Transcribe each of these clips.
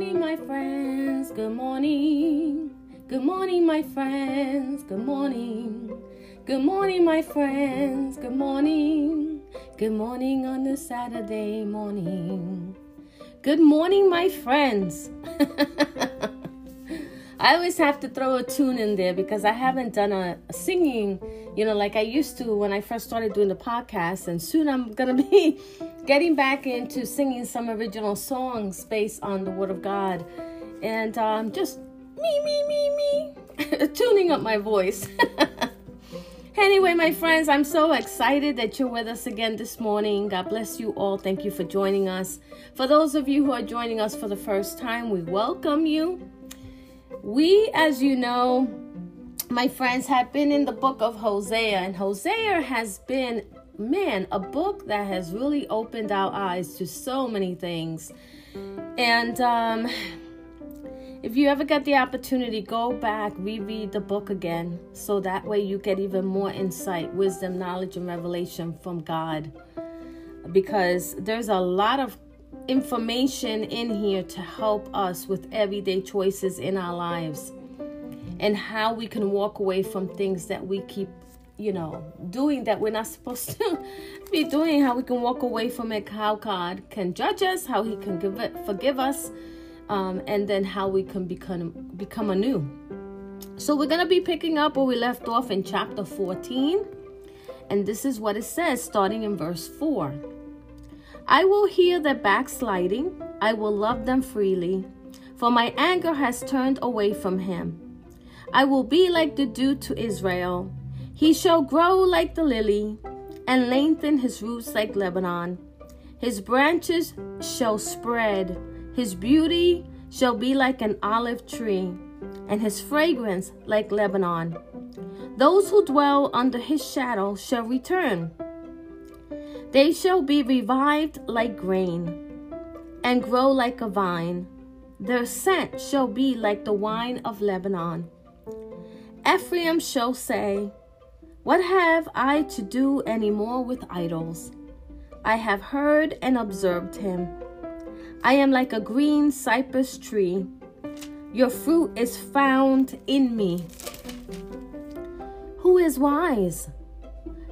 Morning, my friends. Good morning. Good morning, my friends. Good morning. Good morning, my friends. Good morning. Good morning on this Saturday morning. Good morning, my friends. I always have to throw a tune in there because I haven't done a, a, singing, you know, like I used to when I first started doing the podcast. And soon I'm going to be getting back into singing some original songs based on the Word of God. And um, just me, me, me, me, tuning up my voice. anyway, my friends, I'm so excited that you're with us again this morning. God bless you all. Thank you for joining us. For those of you who are joining us for the first time, we welcome you. We, as you know, my friends, have been in the book of Hosea, and Hosea has been, man, a book that has really opened our eyes to so many things. And um, if you ever get the opportunity, go back, reread the book again, so that way you get even more insight, wisdom, knowledge, and revelation from God. Because there's a lot of information in here to help us with everyday choices in our lives and how we can walk away from things that we keep you know doing that we're not supposed to be doing how we can walk away from it how god can judge us how he can give it forgive us um, and then how we can become become anew. So we're going to be picking up where we left off in chapter 14 and this is what it says starting in verse 4 I will hear their backsliding, I will love them freely, for my anger has turned away from him. I will be like the dew to Israel. He shall grow like the lily, and lengthen his roots like Lebanon. His branches shall spread, his beauty shall be like an olive tree, and his fragrance like Lebanon. Those who dwell under his shadow shall return. They shall be revived like grain, and grow like a vine. Their scent shall be like the wine of Lebanon. Ephraim shall say, What have I to do any more with idols? I have heard and observed him. I am like a green cypress tree. Your fruit is found in me. Who is wise?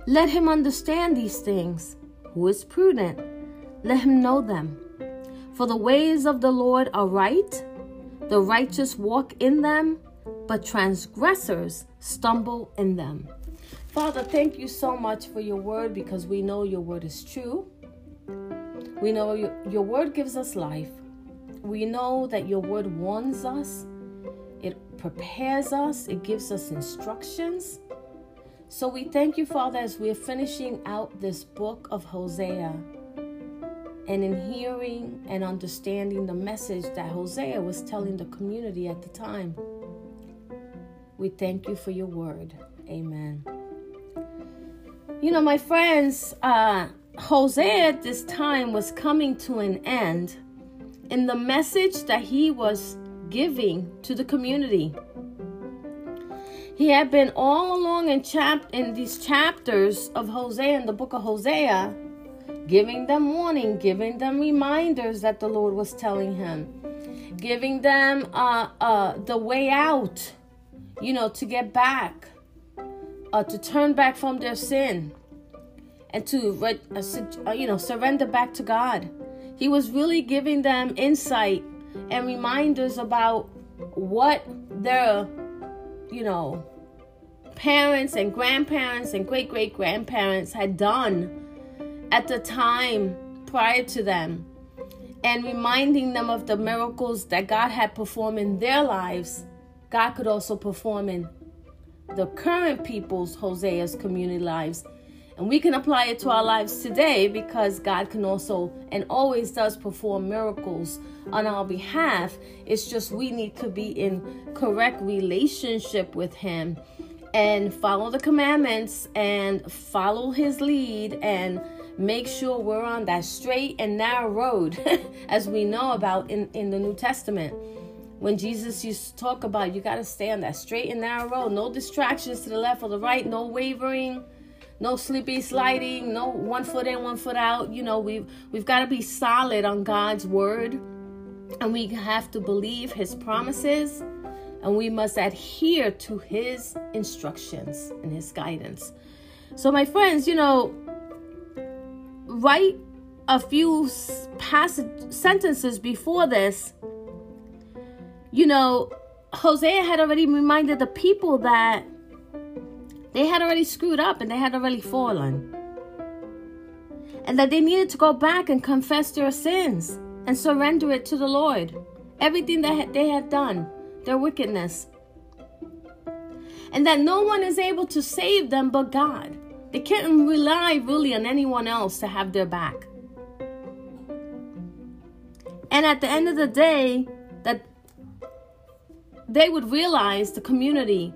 Let him understand these things. Who is prudent? Let him know them. For the ways of the Lord are right, the righteous walk in them, but transgressors stumble in them. Father, thank you so much for your word because we know your word is true. We know your, your word gives us life. We know that your word warns us, it prepares us, it gives us instructions. So we thank you, Father, as we're finishing out this book of Hosea and in hearing and understanding the message that Hosea was telling the community at the time. We thank you for your word. Amen. You know, my friends, uh, Hosea at this time was coming to an end in the message that he was giving to the community. He had been all along in chap in these chapters of Hosea in the book of Hosea, giving them warning, giving them reminders that the Lord was telling him, giving them uh, uh, the way out, you know, to get back, uh, to turn back from their sin, and to uh, you know surrender back to God. He was really giving them insight and reminders about what their you know, parents and grandparents and great great grandparents had done at the time prior to them and reminding them of the miracles that God had performed in their lives, God could also perform in the current people's Hosea's community lives. And we can apply it to our lives today because God can also and always does perform miracles on our behalf. It's just we need to be in correct relationship with Him and follow the commandments and follow His lead and make sure we're on that straight and narrow road as we know about in, in the New Testament. When Jesus used to talk about you got to stay on that straight and narrow road, no distractions to the left or the right, no wavering no sleepy sliding, no one foot in, one foot out. You know, we've we've got to be solid on God's word, and we have to believe His promises, and we must adhere to His instructions and His guidance. So, my friends, you know, write a few passage sentences before this. You know, Hosea had already reminded the people that they had already screwed up and they had already fallen. And that they needed to go back and confess their sins and surrender it to the Lord. Everything that they had done, their wickedness. And that no one is able to save them but God. They can't rely really on anyone else to have their back. And at the end of the day, that they would realize the community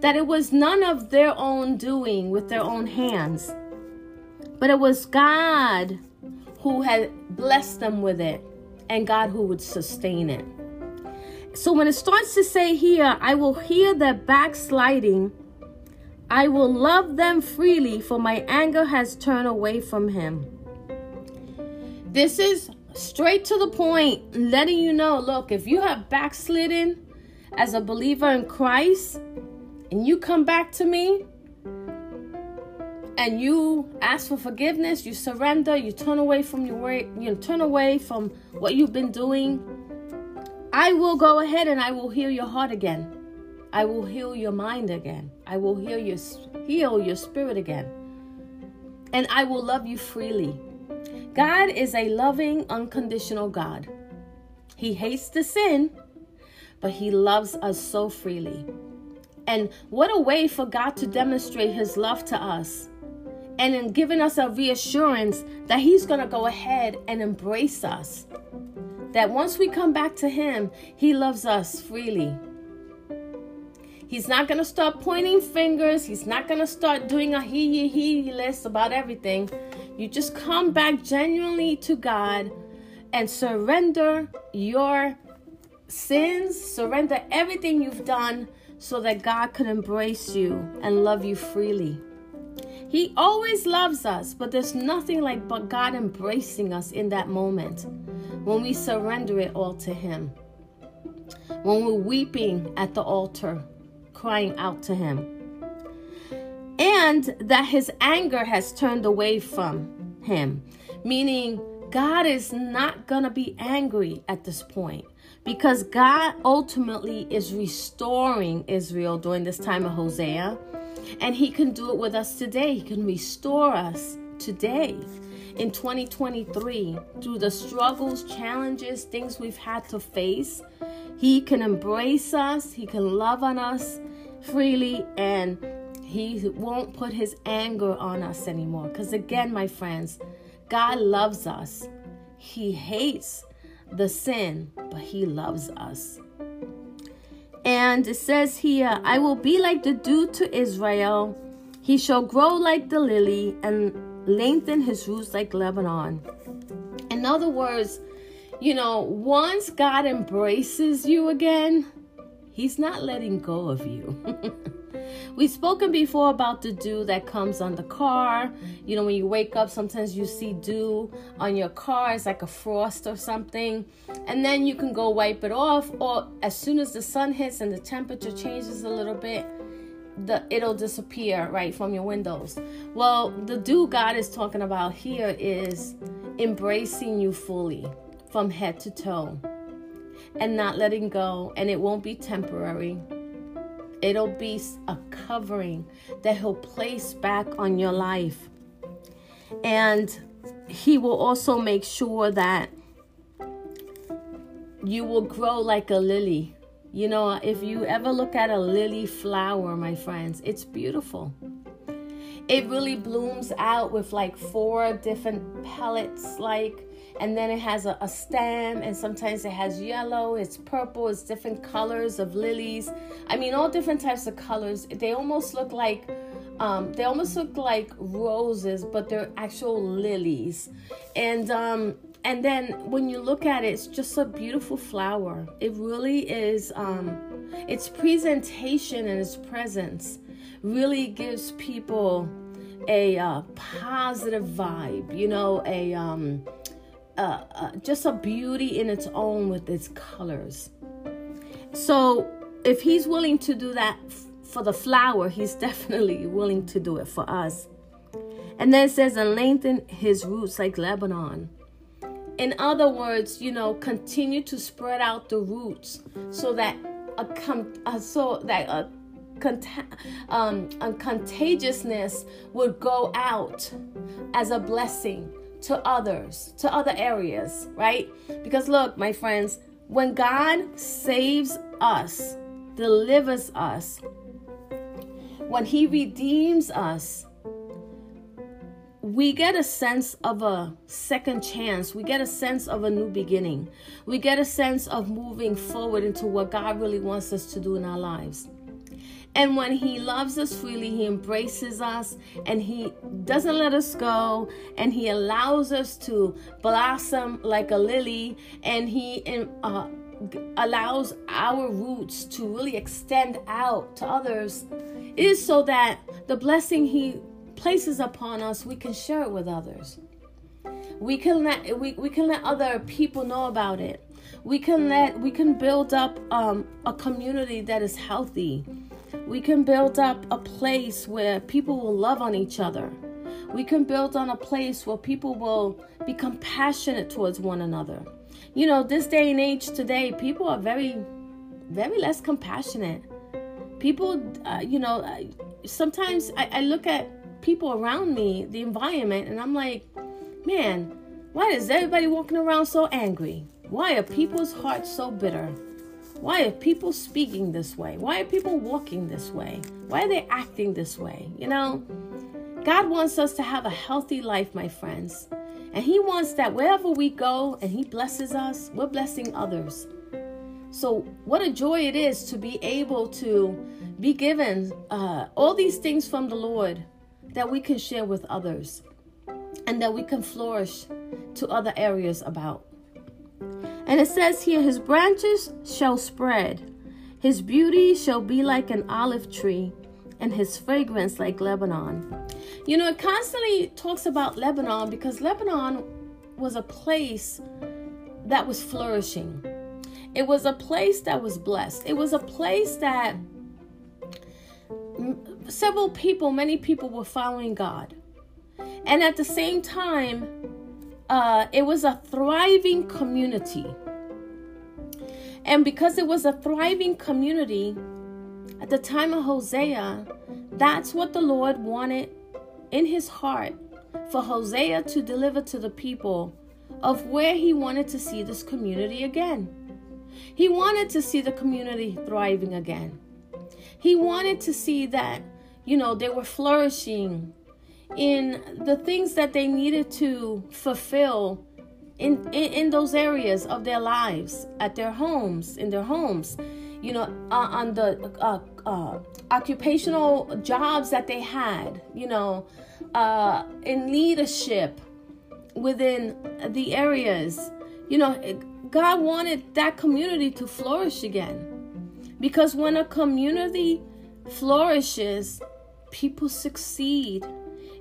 that it was none of their own doing with their own hands, but it was God who had blessed them with it and God who would sustain it. So when it starts to say here, I will hear their backsliding, I will love them freely, for my anger has turned away from him. This is straight to the point, letting you know look, if you have backslidden as a believer in Christ, and you come back to me and you ask for forgiveness, you surrender, you turn away from your way, you turn away from what you've been doing, I will go ahead and I will heal your heart again. I will heal your mind again. I will heal your heal your spirit again. And I will love you freely. God is a loving, unconditional God. He hates the sin, but he loves us so freely. And what a way for God to demonstrate his love to us and in giving us a reassurance that he's going to go ahead and embrace us. That once we come back to him, he loves us freely. He's not going to start pointing fingers. He's not going to start doing a he, he, he list about everything. You just come back genuinely to God and surrender your sins, surrender everything you've done so that God could embrace you and love you freely. He always loves us, but there's nothing like but God embracing us in that moment when we surrender it all to Him. When we're weeping at the altar, crying out to Him. And that His anger has turned away from Him, meaning God is not going to be angry at this point because God ultimately is restoring Israel during this time of Hosea. And He can do it with us today. He can restore us today in 2023 through the struggles, challenges, things we've had to face. He can embrace us, He can love on us freely, and He won't put His anger on us anymore. Because again, my friends, God loves us, He hates the sin, but He loves us. And it says here, I will be like the dew to Israel. He shall grow like the lily and lengthen his roots like Lebanon. In other words, you know, once God embraces you again, He's not letting go of you. We've spoken before about the dew that comes on the car. You know, when you wake up, sometimes you see dew on your car. It's like a frost or something. And then you can go wipe it off. Or as soon as the sun hits and the temperature changes a little bit, the it'll disappear right from your windows. Well, the dew God is talking about here is embracing you fully from head to toe and not letting go, and it won't be temporary. It'll be a covering that He'll place back on your life. And He will also make sure that you will grow like a lily. You know, if you ever look at a lily flower, my friends, it's beautiful. it really blooms out with like four different pellets, like and then it has a, a, stem and sometimes it has yellow it's purple it's different colors of lilies. I mean all different types of colors. They almost look like um, they almost look like roses but they're actual lilies. And um, and then when you look at it it's just a beautiful flower. It really is um, its presentation and its presence really gives people a uh, positive vibe you know a um, uh, uh, just a beauty in its own with its colors. So if he's willing to do that f- for the flower he's definitely willing to do it for us. And then it says and lengthen his roots like lebanon. In other words, you know, continue to spread out the roots so that a com- uh, so that a, cont- um, a contagiousness would go out as a blessing to others, to other areas, right? Because look, my friends, when God saves us, delivers us, when He redeems us, we get a sense of a second chance. We get a sense of a new beginning. We get a sense of moving forward into what God really wants us to do in our lives. And when He loves us freely, He embraces us and He doesn't let us go and He allows us to blossom like a lily and He uh, allows our roots to really extend out to others. It is so that the blessing He places upon us, we can share it with others. We can let we, we can let other people know about it. We can let we can build up um, a community that is healthy. We can build up a place where people will love on each other. We can build on a place where people will be compassionate towards one another. You know, this day and age today, people are very, very less compassionate. People, uh, you know, sometimes I, I look at people around me, the environment, and I'm like, man, why is everybody walking around so angry? Why are people's hearts so bitter? Why are people speaking this way? Why are people walking this way? Why are they acting this way? You know, God wants us to have a healthy life, my friends. And He wants that wherever we go and He blesses us, we're blessing others. So, what a joy it is to be able to be given uh, all these things from the Lord that we can share with others and that we can flourish to other areas about. And it says here, His branches shall spread, His beauty shall be like an olive tree, and His fragrance like Lebanon. You know, it constantly talks about Lebanon because Lebanon was a place that was flourishing. It was a place that was blessed. It was a place that several people, many people were following God. And at the same time, uh, it was a thriving community. And because it was a thriving community, at the time of Hosea, that's what the Lord wanted in his heart for Hosea to deliver to the people of where he wanted to see this community again. He wanted to see the community thriving again. He wanted to see that you know, they were flourishing in the things that they needed to fulfill in, in, in those areas of their lives, at their homes, in their homes, you know, uh, on the uh, uh, occupational jobs that they had, you know, uh, in leadership within the areas. You know, God wanted that community to flourish again. Because when a community flourishes, people succeed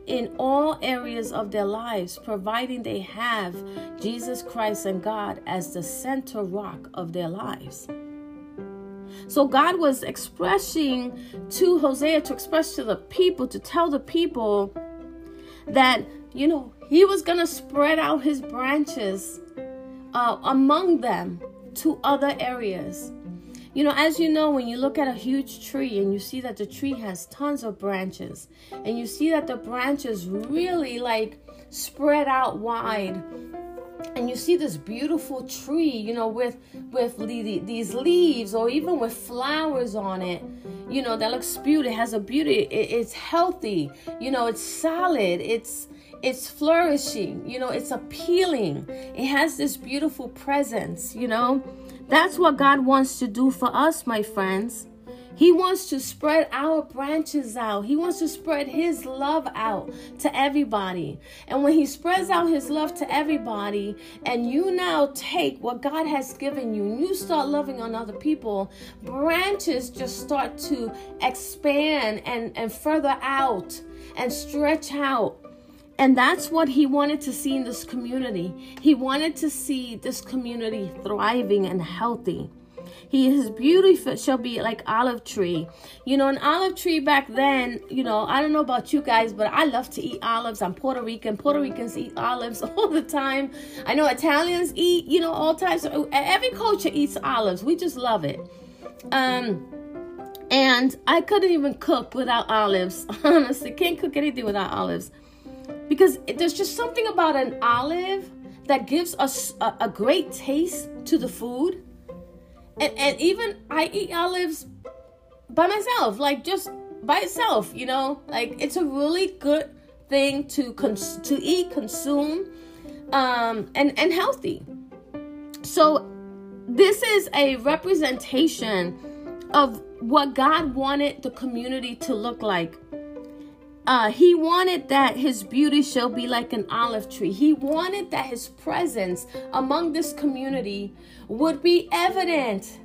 in all areas of their lives, providing they have Jesus Christ and God as the center rock of their lives. So God was expressing to Hosea to express to the people, to tell the people that, you know, he was going to spread out his branches uh, among them to other areas. You know, as you know, when you look at a huge tree and you see that the tree has tons of branches, and you see that the branches really like spread out wide, and you see this beautiful tree, you know, with with the, these leaves or even with flowers on it, you know, that looks beautiful it has a beauty, it, it's healthy, you know, it's solid, it's it's flourishing, you know, it's appealing. It has this beautiful presence, you know. That's what God wants to do for us, my friends. He wants to spread our branches out. He wants to spread His love out to everybody. And when He spreads out His love to everybody, and you now take what God has given you, and you start loving on other people, branches just start to expand and, and further out and stretch out. And that's what he wanted to see in this community. He wanted to see this community thriving and healthy. He his beauty shall be like olive tree. You know, an olive tree back then, you know, I don't know about you guys, but I love to eat olives. I'm Puerto Rican. Puerto Ricans eat olives all the time. I know Italians eat, you know, all types of every culture eats olives. We just love it. Um and I couldn't even cook without olives. Honestly, can't cook anything without olives. Because there's just something about an olive that gives us a, a great taste to the food and and even I eat olives by myself, like just by itself, you know, like it's a really good thing to cons- to eat, consume, um, and and healthy. So this is a representation of what God wanted the community to look like. Uh, he wanted that his beauty shall be like an olive tree. He wanted that his presence among this community would be evident,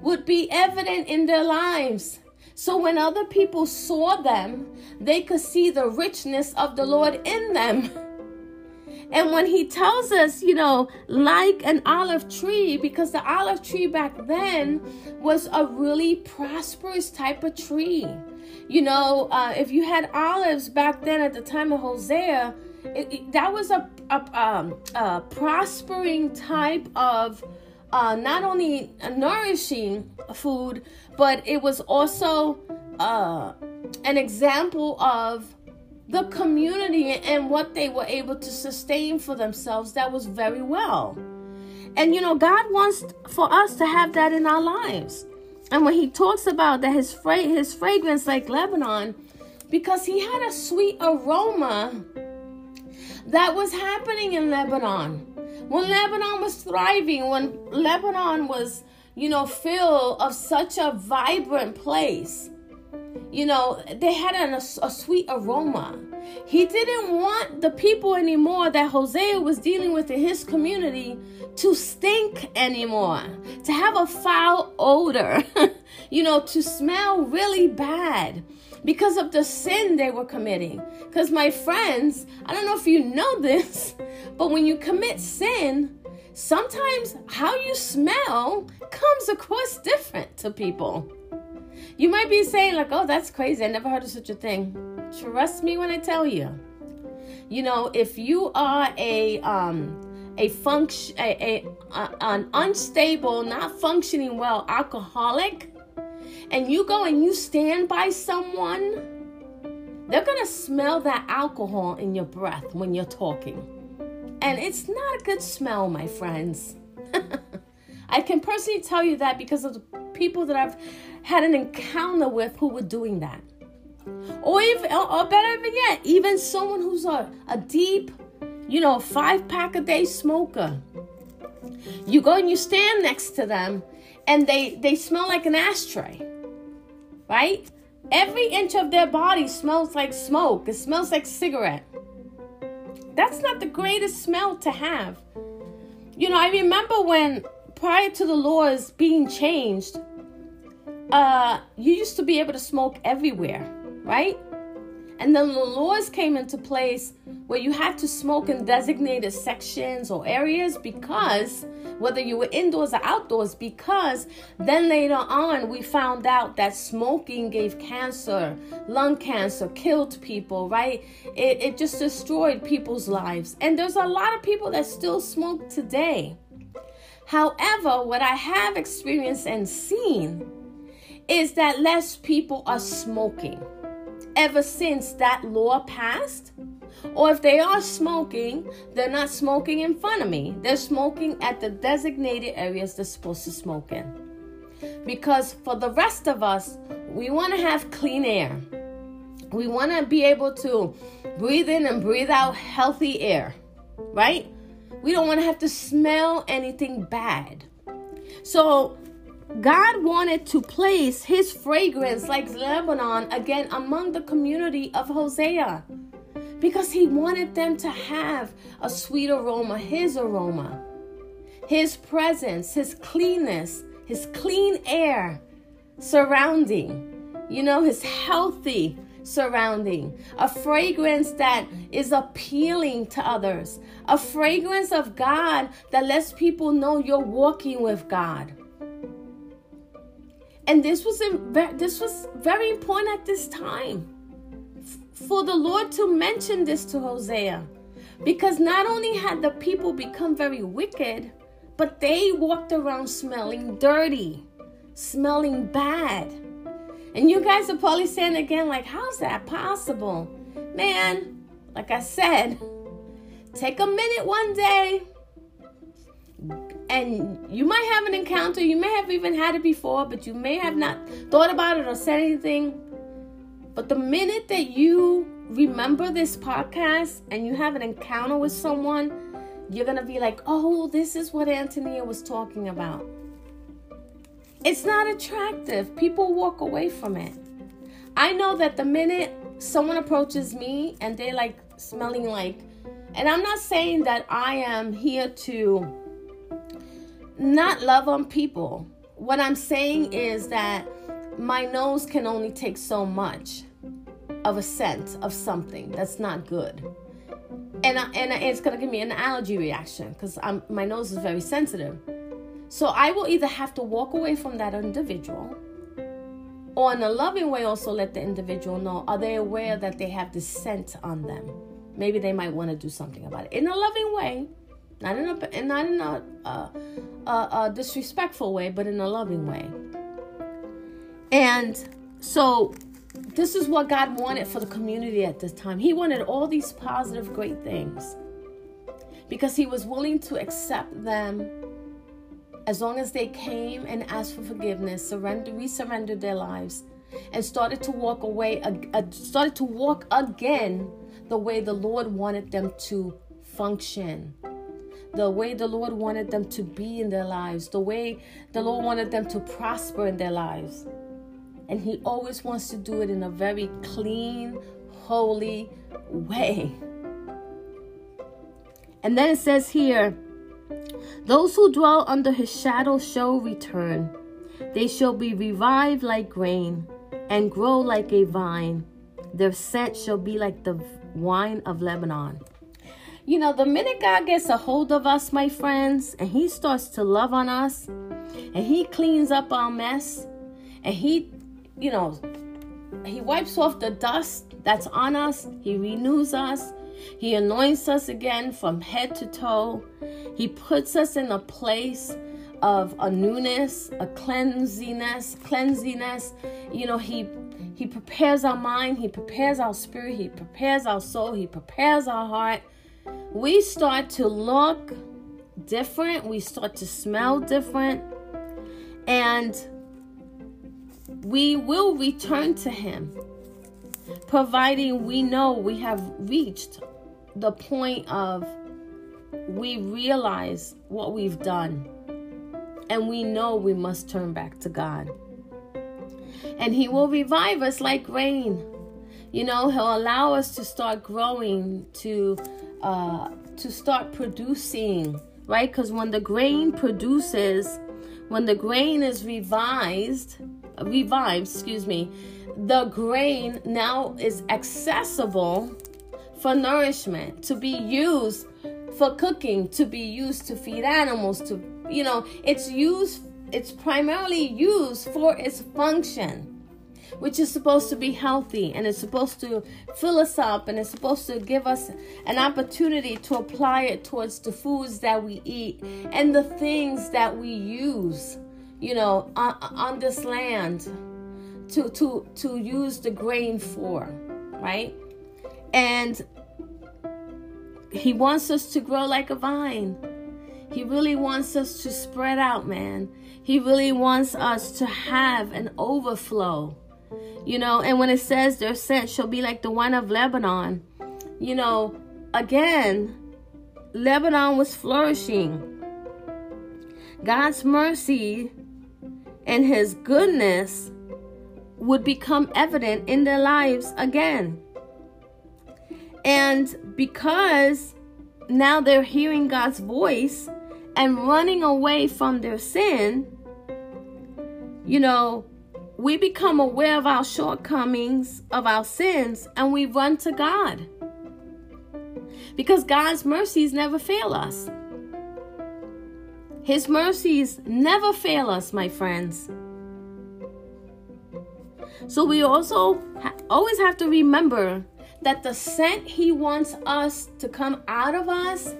would be evident in their lives. So when other people saw them, they could see the richness of the Lord in them. And when he tells us, you know, like an olive tree, because the olive tree back then was a really prosperous type of tree. You know, uh, if you had olives back then at the time of Hosea, it, it, that was a, a, um, a prospering type of uh, not only nourishing food, but it was also uh, an example of the community and what they were able to sustain for themselves that was very well. And you know, God wants for us to have that in our lives. And when he talks about that his fra- his fragrance like Lebanon, because he had a sweet aroma that was happening in Lebanon. When Lebanon was thriving, when Lebanon was, you know, filled of such a vibrant place, you know, they had an, a, a sweet aroma. He didn't want the people anymore that Hosea was dealing with in his community to stink anymore, to have a foul odor, you know, to smell really bad because of the sin they were committing. Because, my friends, I don't know if you know this, but when you commit sin, sometimes how you smell comes across different to people. You might be saying, like, oh, that's crazy. I never heard of such a thing. Trust me when I tell you. You know, if you are a um a function a, a, a an unstable, not functioning well alcoholic, and you go and you stand by someone, they're gonna smell that alcohol in your breath when you're talking. And it's not a good smell, my friends. I can personally tell you that because of the people that I've had an encounter with who were doing that. Or even, or better yet, even someone who's a, a deep, you know, five pack a day smoker. You go and you stand next to them and they, they smell like an ashtray, right? Every inch of their body smells like smoke. It smells like cigarette. That's not the greatest smell to have. You know, I remember when prior to the laws being changed, uh, you used to be able to smoke everywhere, right? And then the laws came into place where you had to smoke in designated sections or areas because whether you were indoors or outdoors, because then later on we found out that smoking gave cancer, lung cancer, killed people, right? It, it just destroyed people's lives. And there's a lot of people that still smoke today. However, what I have experienced and seen is that less people are smoking ever since that law passed. Or if they are smoking, they're not smoking in front of me. They're smoking at the designated areas they're supposed to smoke in. Because for the rest of us, we want to have clean air. We want to be able to breathe in and breathe out healthy air, right? We don't want to have to smell anything bad. So, God wanted to place his fragrance like Lebanon again among the community of Hosea because he wanted them to have a sweet aroma, his aroma, his presence, his cleanness, his clean air surrounding, you know, his healthy surrounding, a fragrance that is appealing to others, a fragrance of God that lets people know you're walking with God. And this was this was very important at this time for the Lord to mention this to Hosea. Because not only had the people become very wicked, but they walked around smelling dirty, smelling bad. And you guys are probably saying again, like, how's that possible? Man, like I said, take a minute one day and you might have an encounter. You may have even had it before, but you may have not thought about it or said anything. But the minute that you remember this podcast and you have an encounter with someone, you're going to be like, oh, this is what Antonia was talking about. It's not attractive. People walk away from it. I know that the minute someone approaches me and they like smelling like, and I'm not saying that I am here to not love on people. What I'm saying is that my nose can only take so much of a scent of something that's not good. And, I, and it's to give me an allergy reaction because my nose is very sensitive. So I will either have to walk away from that individual or in a loving way also let the individual know are they aware that they have this scent on them? Maybe they might want to do something about it. In a loving way not in a not in a, uh, a, a disrespectful way but in a loving way. And so this is what god wanted for the community at this time. He wanted all these positive great things because he was willing to accept them as long as they came and asked for forgiveness, surrender, resurrendered their lives, and started to walk away, uh, started to walk again the way the Lord wanted them to function, the way the Lord wanted them to be in their lives, the way the Lord wanted them to prosper in their lives. And He always wants to do it in a very clean, holy way. And then it says here, those who dwell under his shadow shall return. They shall be revived like grain and grow like a vine. Their scent shall be like the wine of Lebanon. You know, the minute God gets a hold of us, my friends, and He starts to love on us, and He cleans up our mess, and He, you know, He wipes off the dust that's on us, He renews us, he anoints us again from head to toe. He puts us in a place of a newness, a cleansiness, cleansiness. You know, he he prepares our mind, he prepares our spirit, he prepares our soul, he prepares our heart. We start to look different, we start to smell different, and we will return to him providing we know we have reached the point of we realize what we've done and we know we must turn back to God. And He will revive us like rain. You know, He'll allow us to start growing, to uh, to start producing, right? Because when the grain produces, when the grain is revised, revived, excuse me, the grain now is accessible for nourishment, to be used for cooking, to be used to feed animals, to, you know, it's used, it's primarily used for its function which is supposed to be healthy and it's supposed to fill us up and it's supposed to give us an opportunity to apply it towards the foods that we eat and the things that we use, you know, on, on this land to to to use the grain for, right? And he wants us to grow like a vine. He really wants us to spread out, man. He really wants us to have an overflow. You know, and when it says their scent shall be like the wine of Lebanon, you know, again, Lebanon was flourishing. God's mercy and his goodness would become evident in their lives again. And because now they're hearing God's voice and running away from their sin, you know, we become aware of our shortcomings, of our sins, and we run to God. Because God's mercies never fail us. His mercies never fail us, my friends. So we also ha- always have to remember that the scent He wants us to come out of us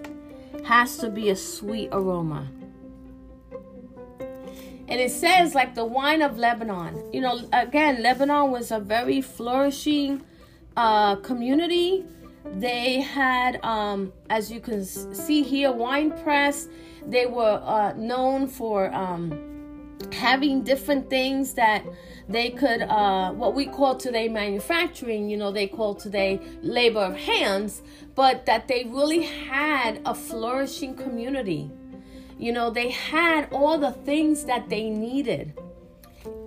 has to be a sweet aroma. And it says, like the wine of Lebanon. You know, again, Lebanon was a very flourishing uh, community. They had, um, as you can see here, wine press. They were uh, known for um, having different things that they could, uh, what we call today manufacturing, you know, they call today labor of hands, but that they really had a flourishing community. You know, they had all the things that they needed.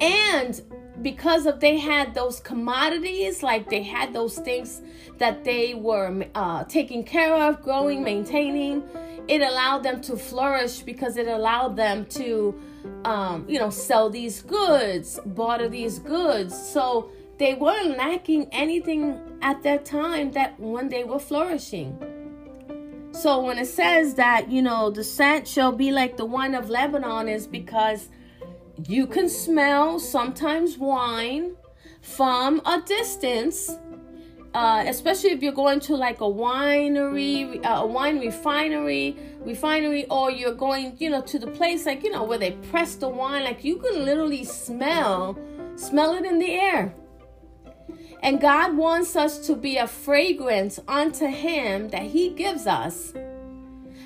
And because of they had those commodities, like they had those things that they were uh, taking care of, growing, maintaining, it allowed them to flourish because it allowed them to, um, you know, sell these goods, barter these goods. So they weren't lacking anything at that time that when they were flourishing. So when it says that, you know, the scent shall be like the wine of Lebanon, is because you can smell sometimes wine from a distance. Uh, especially if you're going to like a winery, uh, a wine refinery, refinery, or you're going, you know, to the place like you know where they press the wine. Like you can literally smell, smell it in the air. And God wants us to be a fragrance unto Him that He gives us.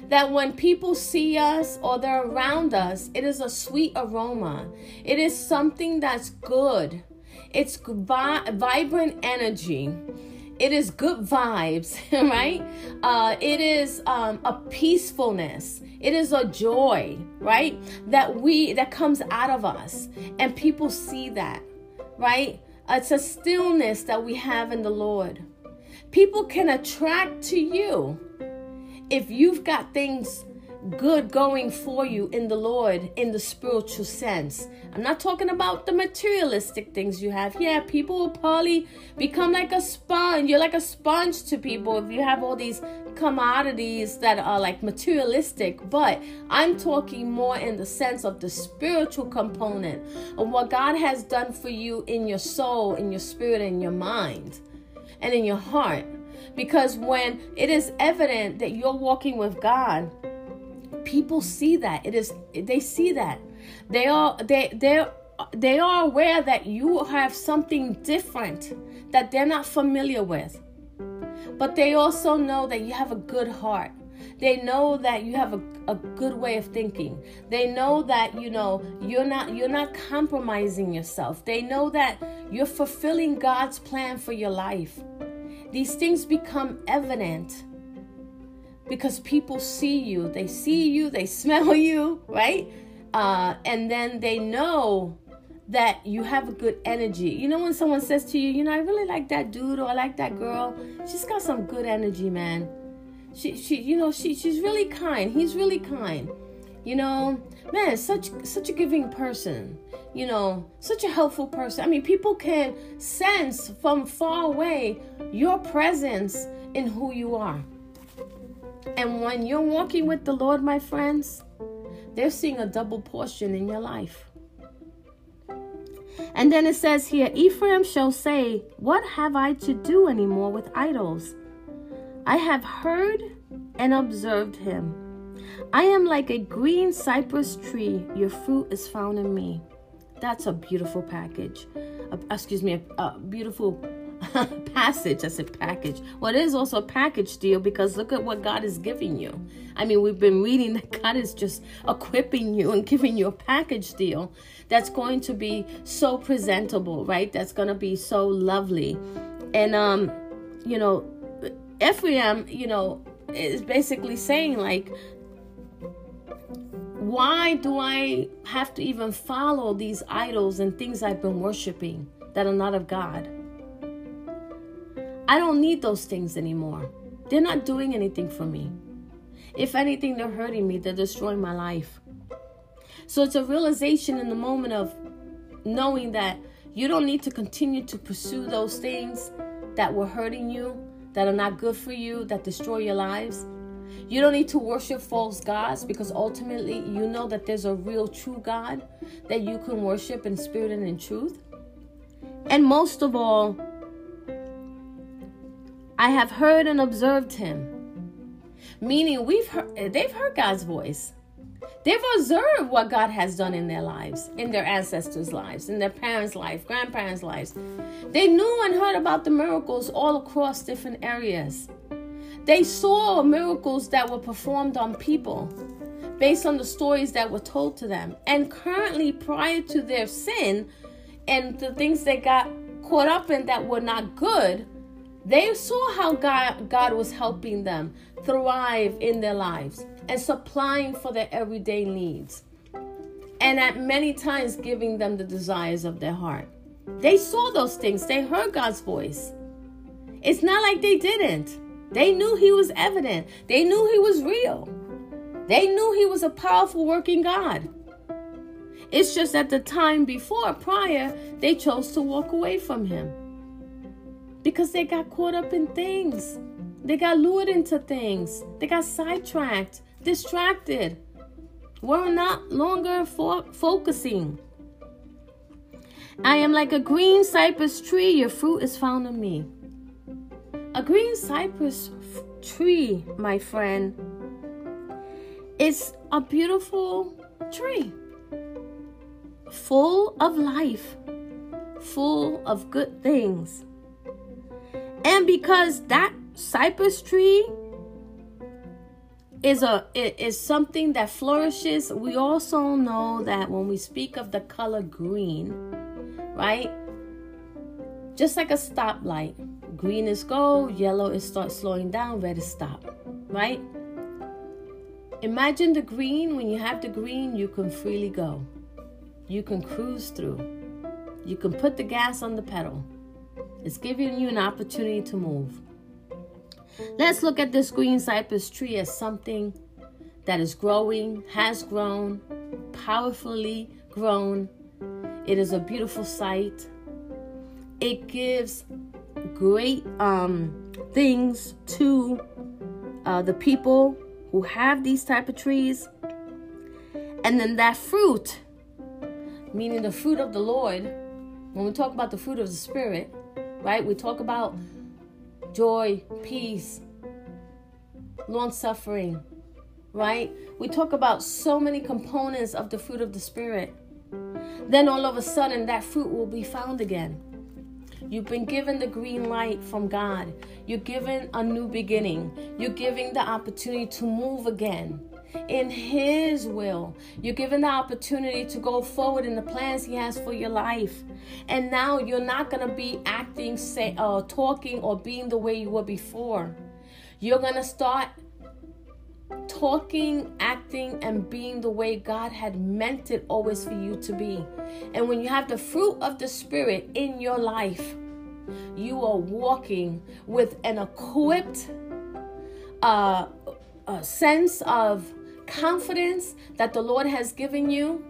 That when people see us or they're around us, it is a sweet aroma. It is something that's good. It's vi- vibrant energy. It is good vibes, right? Uh, it is um, a peacefulness. It is a joy, right? That we that comes out of us, and people see that, right? It's a stillness that we have in the Lord. People can attract to you if you've got things good going for you in the Lord in the spiritual sense. I'm not talking about the materialistic things you have. Yeah, people will probably become like a sponge. You're like a sponge to people if you have all these commodities that are like materialistic. But I'm talking more in the sense of the spiritual component of what God has done for you in your soul, in your spirit, in your mind, and in your heart. Because when it is evident that you're walking with God, people see that. It is they see that. They are they they they are aware that you have something different that they're not familiar with. But they also know that you have a good heart. They know that you have a, a good way of thinking. They know that you know you're not you're not compromising yourself. They know that you're fulfilling god's plan for your life these things become evident because people see you. They see you, they smell you, right? Uh, and then they know that you have a good energy. You know, when someone says to you, you know, I really like that dude or I like that girl, she's got some good energy, man. She, she, you know, she, she's really kind. He's really kind. You know, man, such, such a giving person. You know, such a helpful person. I mean, people can sense from far away your presence in who you are. And when you're walking with the Lord, my friends, they're seeing a double portion in your life. And then it says here Ephraim shall say, What have I to do anymore with idols? I have heard and observed him. I am like a green cypress tree, your fruit is found in me. That's a beautiful package. Uh, excuse me, a, a beautiful passage. I said package. Well, it is also a package deal because look at what God is giving you. I mean, we've been reading that God is just equipping you and giving you a package deal that's going to be so presentable, right? That's going to be so lovely. And, um, you know, Ephraim, you know, is basically saying, like, why do I have to even follow these idols and things I've been worshiping that are not of God? I don't need those things anymore. They're not doing anything for me. If anything, they're hurting me, they're destroying my life. So it's a realization in the moment of knowing that you don't need to continue to pursue those things that were hurting you, that are not good for you, that destroy your lives. You don't need to worship false gods because ultimately you know that there's a real true God that you can worship in spirit and in truth. And most of all, I have heard and observed him. Meaning we've heard they've heard God's voice. They've observed what God has done in their lives, in their ancestors' lives, in their parents' life, grandparents' lives. They knew and heard about the miracles all across different areas. They saw miracles that were performed on people based on the stories that were told to them. And currently, prior to their sin and the things they got caught up in that were not good, they saw how God, God was helping them thrive in their lives and supplying for their everyday needs. And at many times giving them the desires of their heart. They saw those things, they heard God's voice. It's not like they didn't. They knew He was evident, they knew He was real, they knew He was a powerful working God. It's just at the time before, prior, they chose to walk away from Him because they got caught up in things. They got lured into things. They got sidetracked distracted. We're not longer fo- focusing. I am like a green cypress tree, your fruit is found in me. A green cypress tree, my friend, is a beautiful tree, full of life, full of good things. And because that cypress tree is a is something that flourishes. We also know that when we speak of the color green, right? Just like a stoplight, green is go, yellow is start slowing down, red is stop, right? Imagine the green. When you have the green, you can freely go. You can cruise through. You can put the gas on the pedal. It's giving you an opportunity to move. Let's look at this green cypress tree as something that is growing, has grown, powerfully grown. It is a beautiful sight. It gives great um, things to uh, the people who have these type of trees. And then that fruit, meaning the fruit of the Lord, when we talk about the fruit of the Spirit, right? We talk about joy, peace, long suffering, right? We talk about so many components of the fruit of the Spirit. Then all of a sudden, that fruit will be found again. You've been given the green light from God. You're given a new beginning. You're giving the opportunity to move again in His will. You're given the opportunity to go forward in the plans He has for your life. And now you're not going to be acting, say, uh, talking, or being the way you were before. You're going to start talking, acting, and being the way God had meant it always for you to be. And when you have the fruit of the Spirit in your life, you are walking with an equipped uh, sense of confidence that the Lord has given you,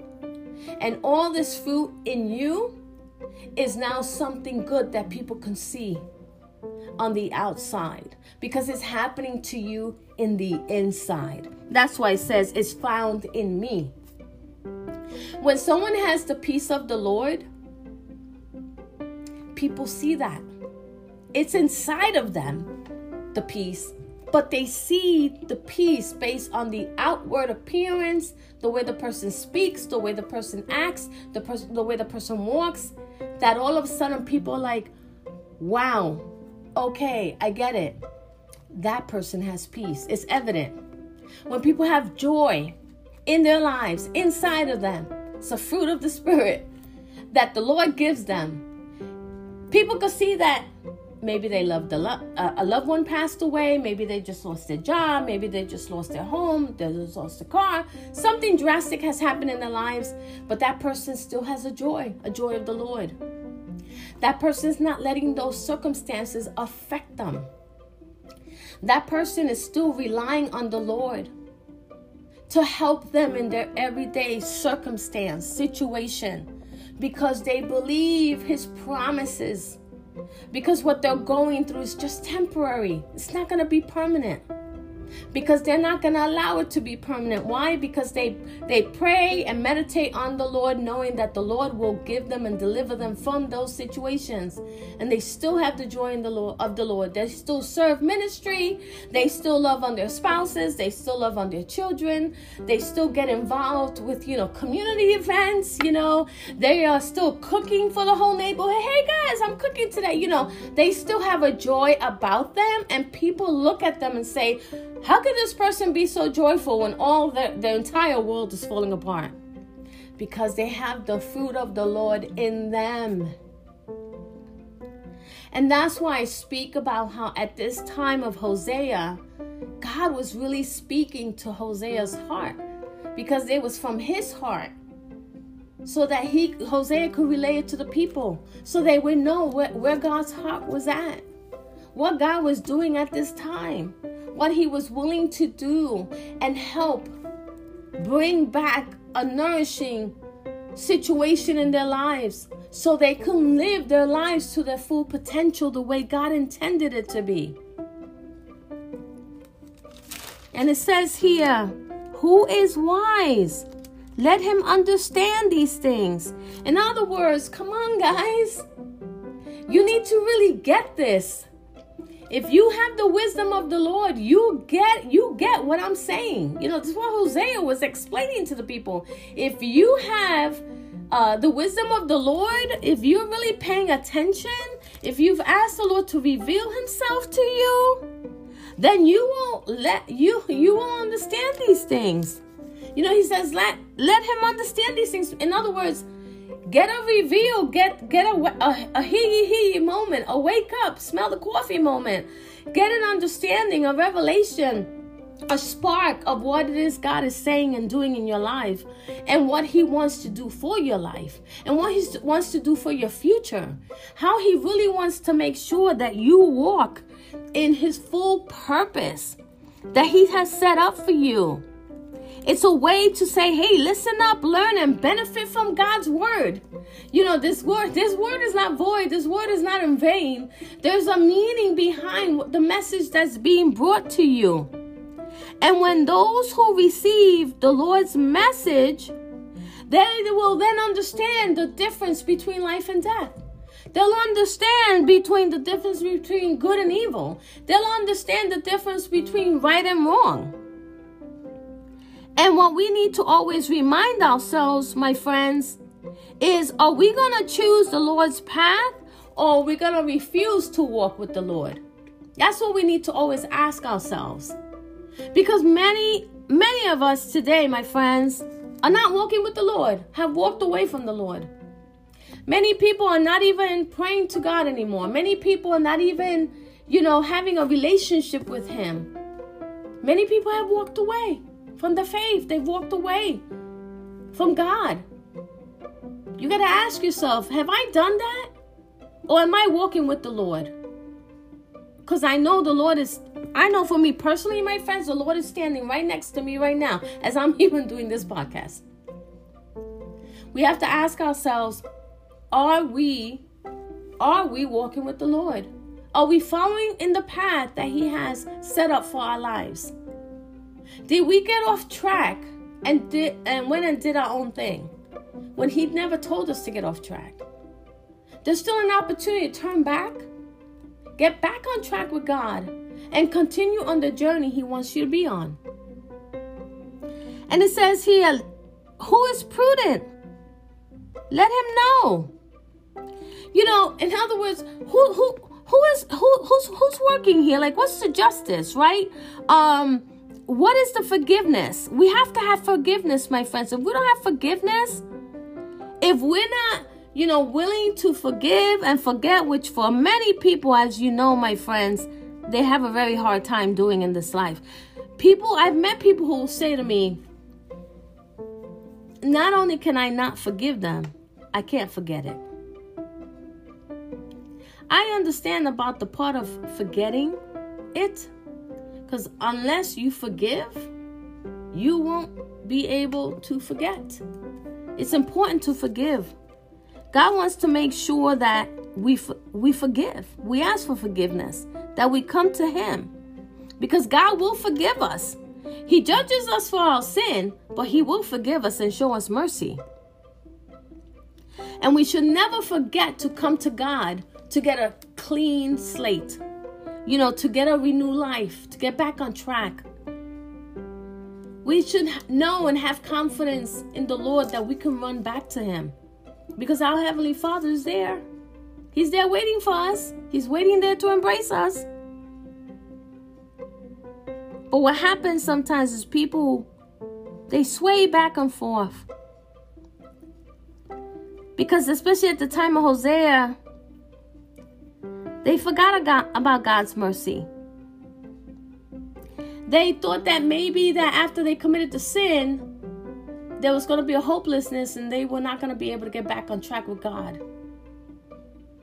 and all this fruit in you is now something good that people can see on the outside because it's happening to you in the inside. That's why it says it's found in me. When someone has the peace of the Lord, people see that. It's inside of them, the peace, but they see the peace based on the outward appearance, the way the person speaks, the way the person acts, the person the way the person walks, that all of a sudden people are like, wow, okay, I get it. That person has peace. It's evident. When people have joy in their lives, inside of them, it's a fruit of the Spirit that the Lord gives them. People can see that maybe they loved a, lo- a loved one passed away maybe they just lost their job maybe they just lost their home they just lost a car something drastic has happened in their lives but that person still has a joy a joy of the lord that person is not letting those circumstances affect them that person is still relying on the lord to help them in their everyday circumstance situation because they believe his promises because what they're going through is just temporary. It's not going to be permanent because they're not going to allow it to be permanent. Why? Because they they pray and meditate on the lord knowing that the lord will give them and deliver them from those situations. And they still have the joy in the lord of the lord. They still serve ministry. They still love on their spouses. They still love on their children. They still get involved with you know community events you know. They are still cooking for the whole neighborhood. Hey guys i'm cooking today you know they still have a joy about them and people look at them and say how can this person be so joyful when all the, the entire world is falling apart? Because they have the fruit of the Lord in them. And that's why I speak about how at this time of Hosea, God was really speaking to Hosea's heart because it was from his heart so that he Hosea could relay it to the people so they would know where, where God's heart was at what God was doing at this time what he was willing to do and help bring back a nourishing situation in their lives so they can live their lives to their full potential the way God intended it to be. And it says here, Who is wise? Let him understand these things. In other words, come on, guys. You need to really get this. If you have the wisdom of the Lord, you get you get what I'm saying. You know, this is what Hosea was explaining to the people. If you have uh, the wisdom of the Lord, if you're really paying attention, if you've asked the Lord to reveal Himself to you, then you won't let you you will understand these things. You know, He says, let let Him understand these things. In other words, Get a reveal. Get get a a, hee hee moment. A wake up. Smell the coffee moment. Get an understanding, a revelation, a spark of what it is God is saying and doing in your life, and what He wants to do for your life, and what He wants to do for your future. How He really wants to make sure that you walk in His full purpose that He has set up for you. It's a way to say, hey, listen up, learn, and benefit from God's word. You know, this word, this word is not void, this word is not in vain. There's a meaning behind the message that's being brought to you. And when those who receive the Lord's message, they will then understand the difference between life and death. They'll understand between the difference between good and evil. They'll understand the difference between right and wrong. And what we need to always remind ourselves, my friends, is are we going to choose the Lord's path or are we going to refuse to walk with the Lord? That's what we need to always ask ourselves. Because many, many of us today, my friends, are not walking with the Lord, have walked away from the Lord. Many people are not even praying to God anymore. Many people are not even, you know, having a relationship with Him. Many people have walked away from the faith. They've walked away from God. You got to ask yourself have I done that? Or am I walking with the Lord? Because I know the Lord is, I know for me personally, my friends, the Lord is standing right next to me right now as I'm even doing this podcast. We have to ask ourselves are we are we walking with the Lord? Are we following in the path that He has set up for our lives? Did we get off track and did and went and did our own thing when he never told us to get off track? There's still an opportunity to turn back, get back on track with God, and continue on the journey he wants you to be on. And it says here, who is prudent? Let him know. You know, in other words, who who who is who who's who's working here? Like what's the justice, right? Um what is the forgiveness? We have to have forgiveness, my friends. If we don't have forgiveness, if we're not, you know, willing to forgive and forget, which for many people, as you know, my friends, they have a very hard time doing in this life. People, I've met people who say to me, not only can I not forgive them, I can't forget it. I understand about the part of forgetting it because unless you forgive, you won't be able to forget. It's important to forgive. God wants to make sure that we we forgive. We ask for forgiveness, that we come to him. Because God will forgive us. He judges us for our sin, but he will forgive us and show us mercy. And we should never forget to come to God to get a clean slate you know, to get a renewed life, to get back on track. We should know and have confidence in the Lord that we can run back to Him because our Heavenly Father is there. He's there waiting for us, He's waiting there to embrace us. But what happens sometimes is people they sway back and forth. Because especially at the time of Hosea, they forgot about God's mercy. They thought that maybe that after they committed the sin, there was going to be a hopelessness and they were not going to be able to get back on track with God.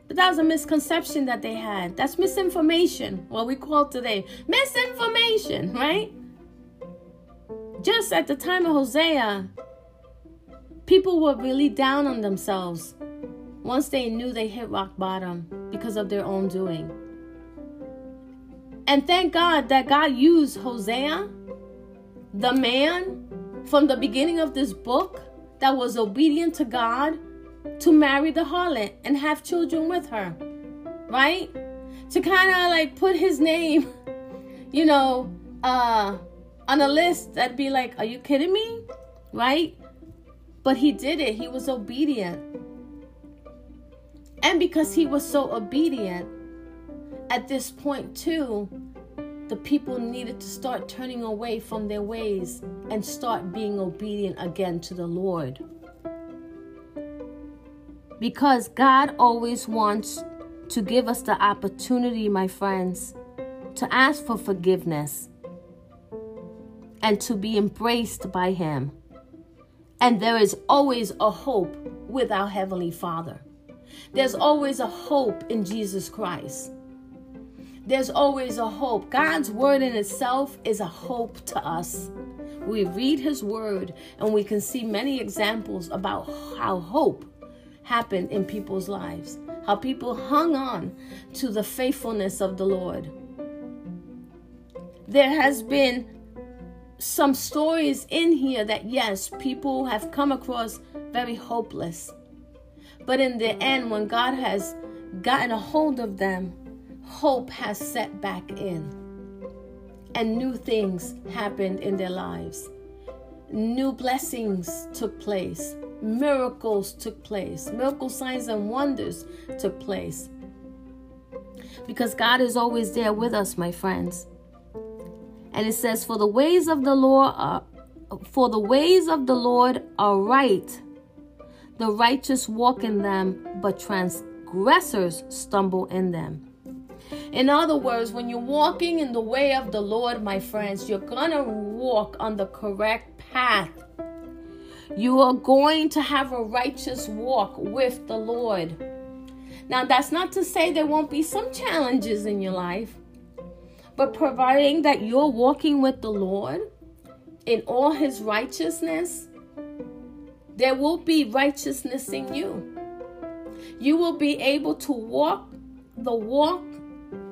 But that was a misconception that they had. That's misinformation, what we call today. Misinformation, right? Just at the time of Hosea, people were really down on themselves once they knew they hit rock bottom because of their own doing. And thank God that God used Hosea, the man from the beginning of this book that was obedient to God, to marry the harlot and have children with her, right? To kind of like put his name, you know, uh, on a list that'd be like, are you kidding me? Right? But he did it. He was obedient. And because he was so obedient, at this point, too, the people needed to start turning away from their ways and start being obedient again to the Lord. Because God always wants to give us the opportunity, my friends, to ask for forgiveness and to be embraced by Him. And there is always a hope with our Heavenly Father. There's always a hope in Jesus Christ. There's always a hope. God's word in itself is a hope to us. We read his word and we can see many examples about how hope happened in people's lives, how people hung on to the faithfulness of the Lord. There has been some stories in here that, yes, people have come across very hopeless. But in the end, when God has gotten a hold of them, hope has set back in. And new things happened in their lives. New blessings took place. Miracles took place. Miracle signs and wonders took place. Because God is always there with us, my friends. And it says, For the ways of the Lord are for the ways of the Lord are right the righteous walk in them, but transgressors stumble in them. In other words, when you're walking in the way of the Lord, my friends, you're going to walk on the correct path. You are going to have a righteous walk with the Lord. Now, that's not to say there won't be some challenges in your life, but providing that you're walking with the Lord in all his righteousness, there will be righteousness in you. You will be able to walk the walk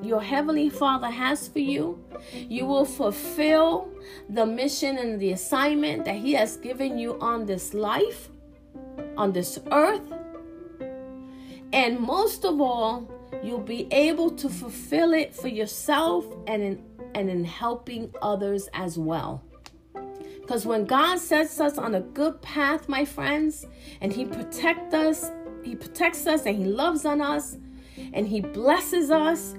your Heavenly Father has for you. You will fulfill the mission and the assignment that He has given you on this life, on this earth. And most of all, you'll be able to fulfill it for yourself and in, and in helping others as well. Because when God sets us on a good path, my friends, and He protects us, He protects us and He loves on us, and He blesses us,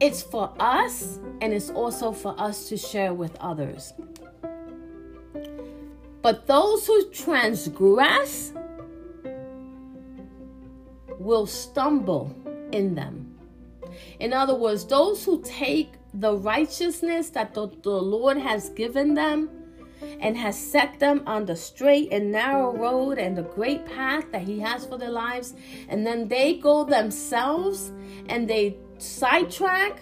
it's for us and it's also for us to share with others. But those who transgress will stumble in them. In other words, those who take the righteousness that the, the Lord has given them and has set them on the straight and narrow road and the great path that He has for their lives, and then they go themselves and they sidetrack,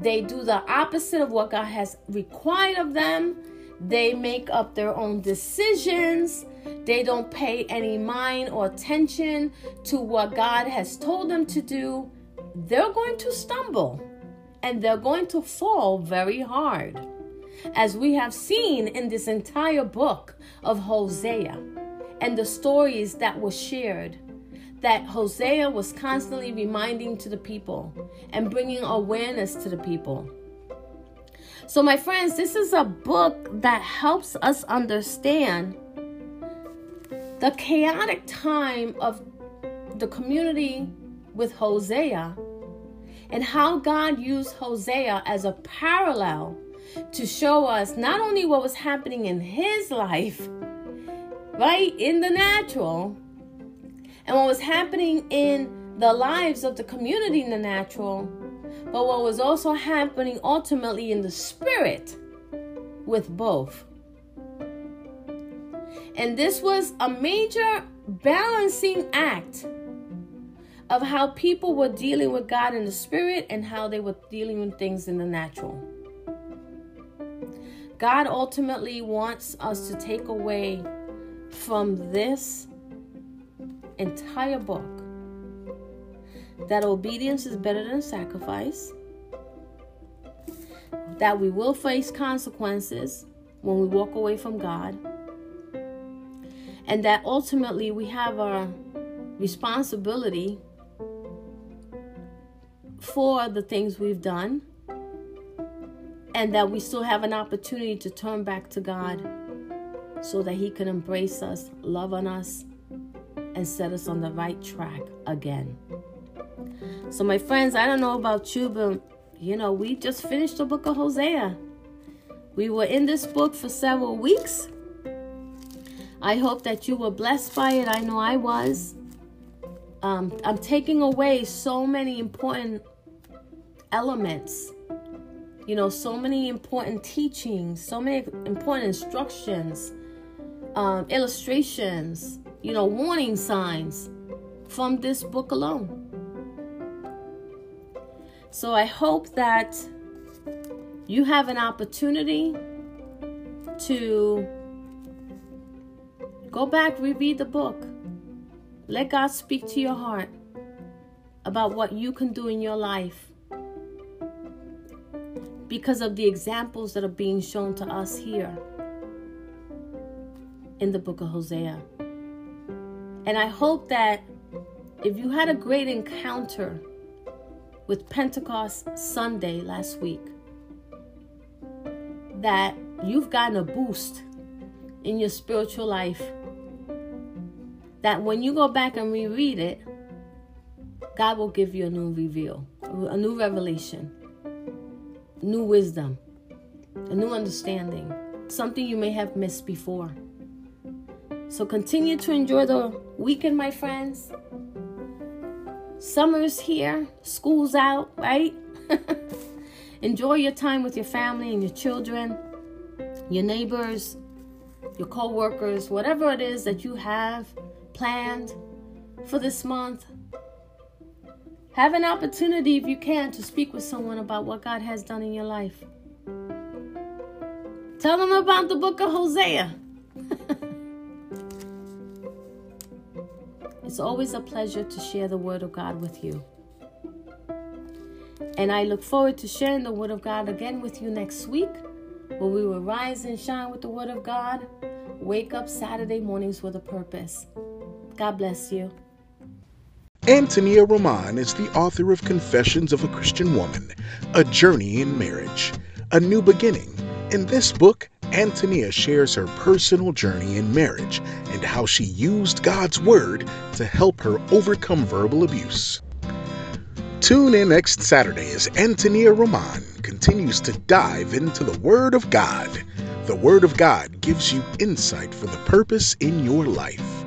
they do the opposite of what God has required of them, they make up their own decisions. They don't pay any mind or attention to what God has told them to do. They're going to stumble and they're going to fall very hard as we have seen in this entire book of Hosea and the stories that were shared that Hosea was constantly reminding to the people and bringing awareness to the people. So, my friends, this is a book that helps us understand the chaotic time of the community with Hosea and how God used Hosea as a parallel to show us not only what was happening in his life, right, in the natural, and what was happening in the lives of the community in the natural, but what was also happening ultimately in the spirit with both. And this was a major balancing act of how people were dealing with God in the spirit and how they were dealing with things in the natural. God ultimately wants us to take away from this entire book that obedience is better than sacrifice, that we will face consequences when we walk away from God, and that ultimately we have a responsibility for the things we've done and that we still have an opportunity to turn back to God so that He can embrace us, love on us, and set us on the right track again. So, my friends, I don't know about you, but you know, we just finished the book of Hosea. We were in this book for several weeks. I hope that you were blessed by it. I know I was. Um, I'm taking away so many important elements you know, so many important teachings, so many important instructions, um, illustrations, you know, warning signs from this book alone. So I hope that you have an opportunity to go back, reread the book. Let God speak to your heart about what you can do in your life because of the examples that are being shown to us here in the book of Hosea. And I hope that if you had a great encounter with Pentecost Sunday last week, that you've gotten a boost in your spiritual life. That when you go back and reread it, God will give you a new reveal, a new revelation new wisdom, a new understanding, something you may have missed before. So continue to enjoy the weekend, my friends. Summer's here, school's out, right? enjoy your time with your family and your children, your neighbors, your co workers, whatever it is that you have planned for this month. Have an opportunity, if you can, to speak with someone about what God has done in your life. Tell them about the book of Hosea. it's always a pleasure to share the Word of God with you. And I look forward to sharing the Word of God again with you next week, where we will rise and shine with the Word of God. Wake up Saturday mornings with a purpose. God bless you. Antonia Roman is the author of Confessions of a Christian Woman, A Journey in Marriage, A New Beginning. In this book, Antonia shares her personal journey in marriage and how she used God's Word to help her overcome verbal abuse. Tune in next Saturday as Antonia Roman continues to dive into the Word of God. The Word of God gives you insight for the purpose in your life.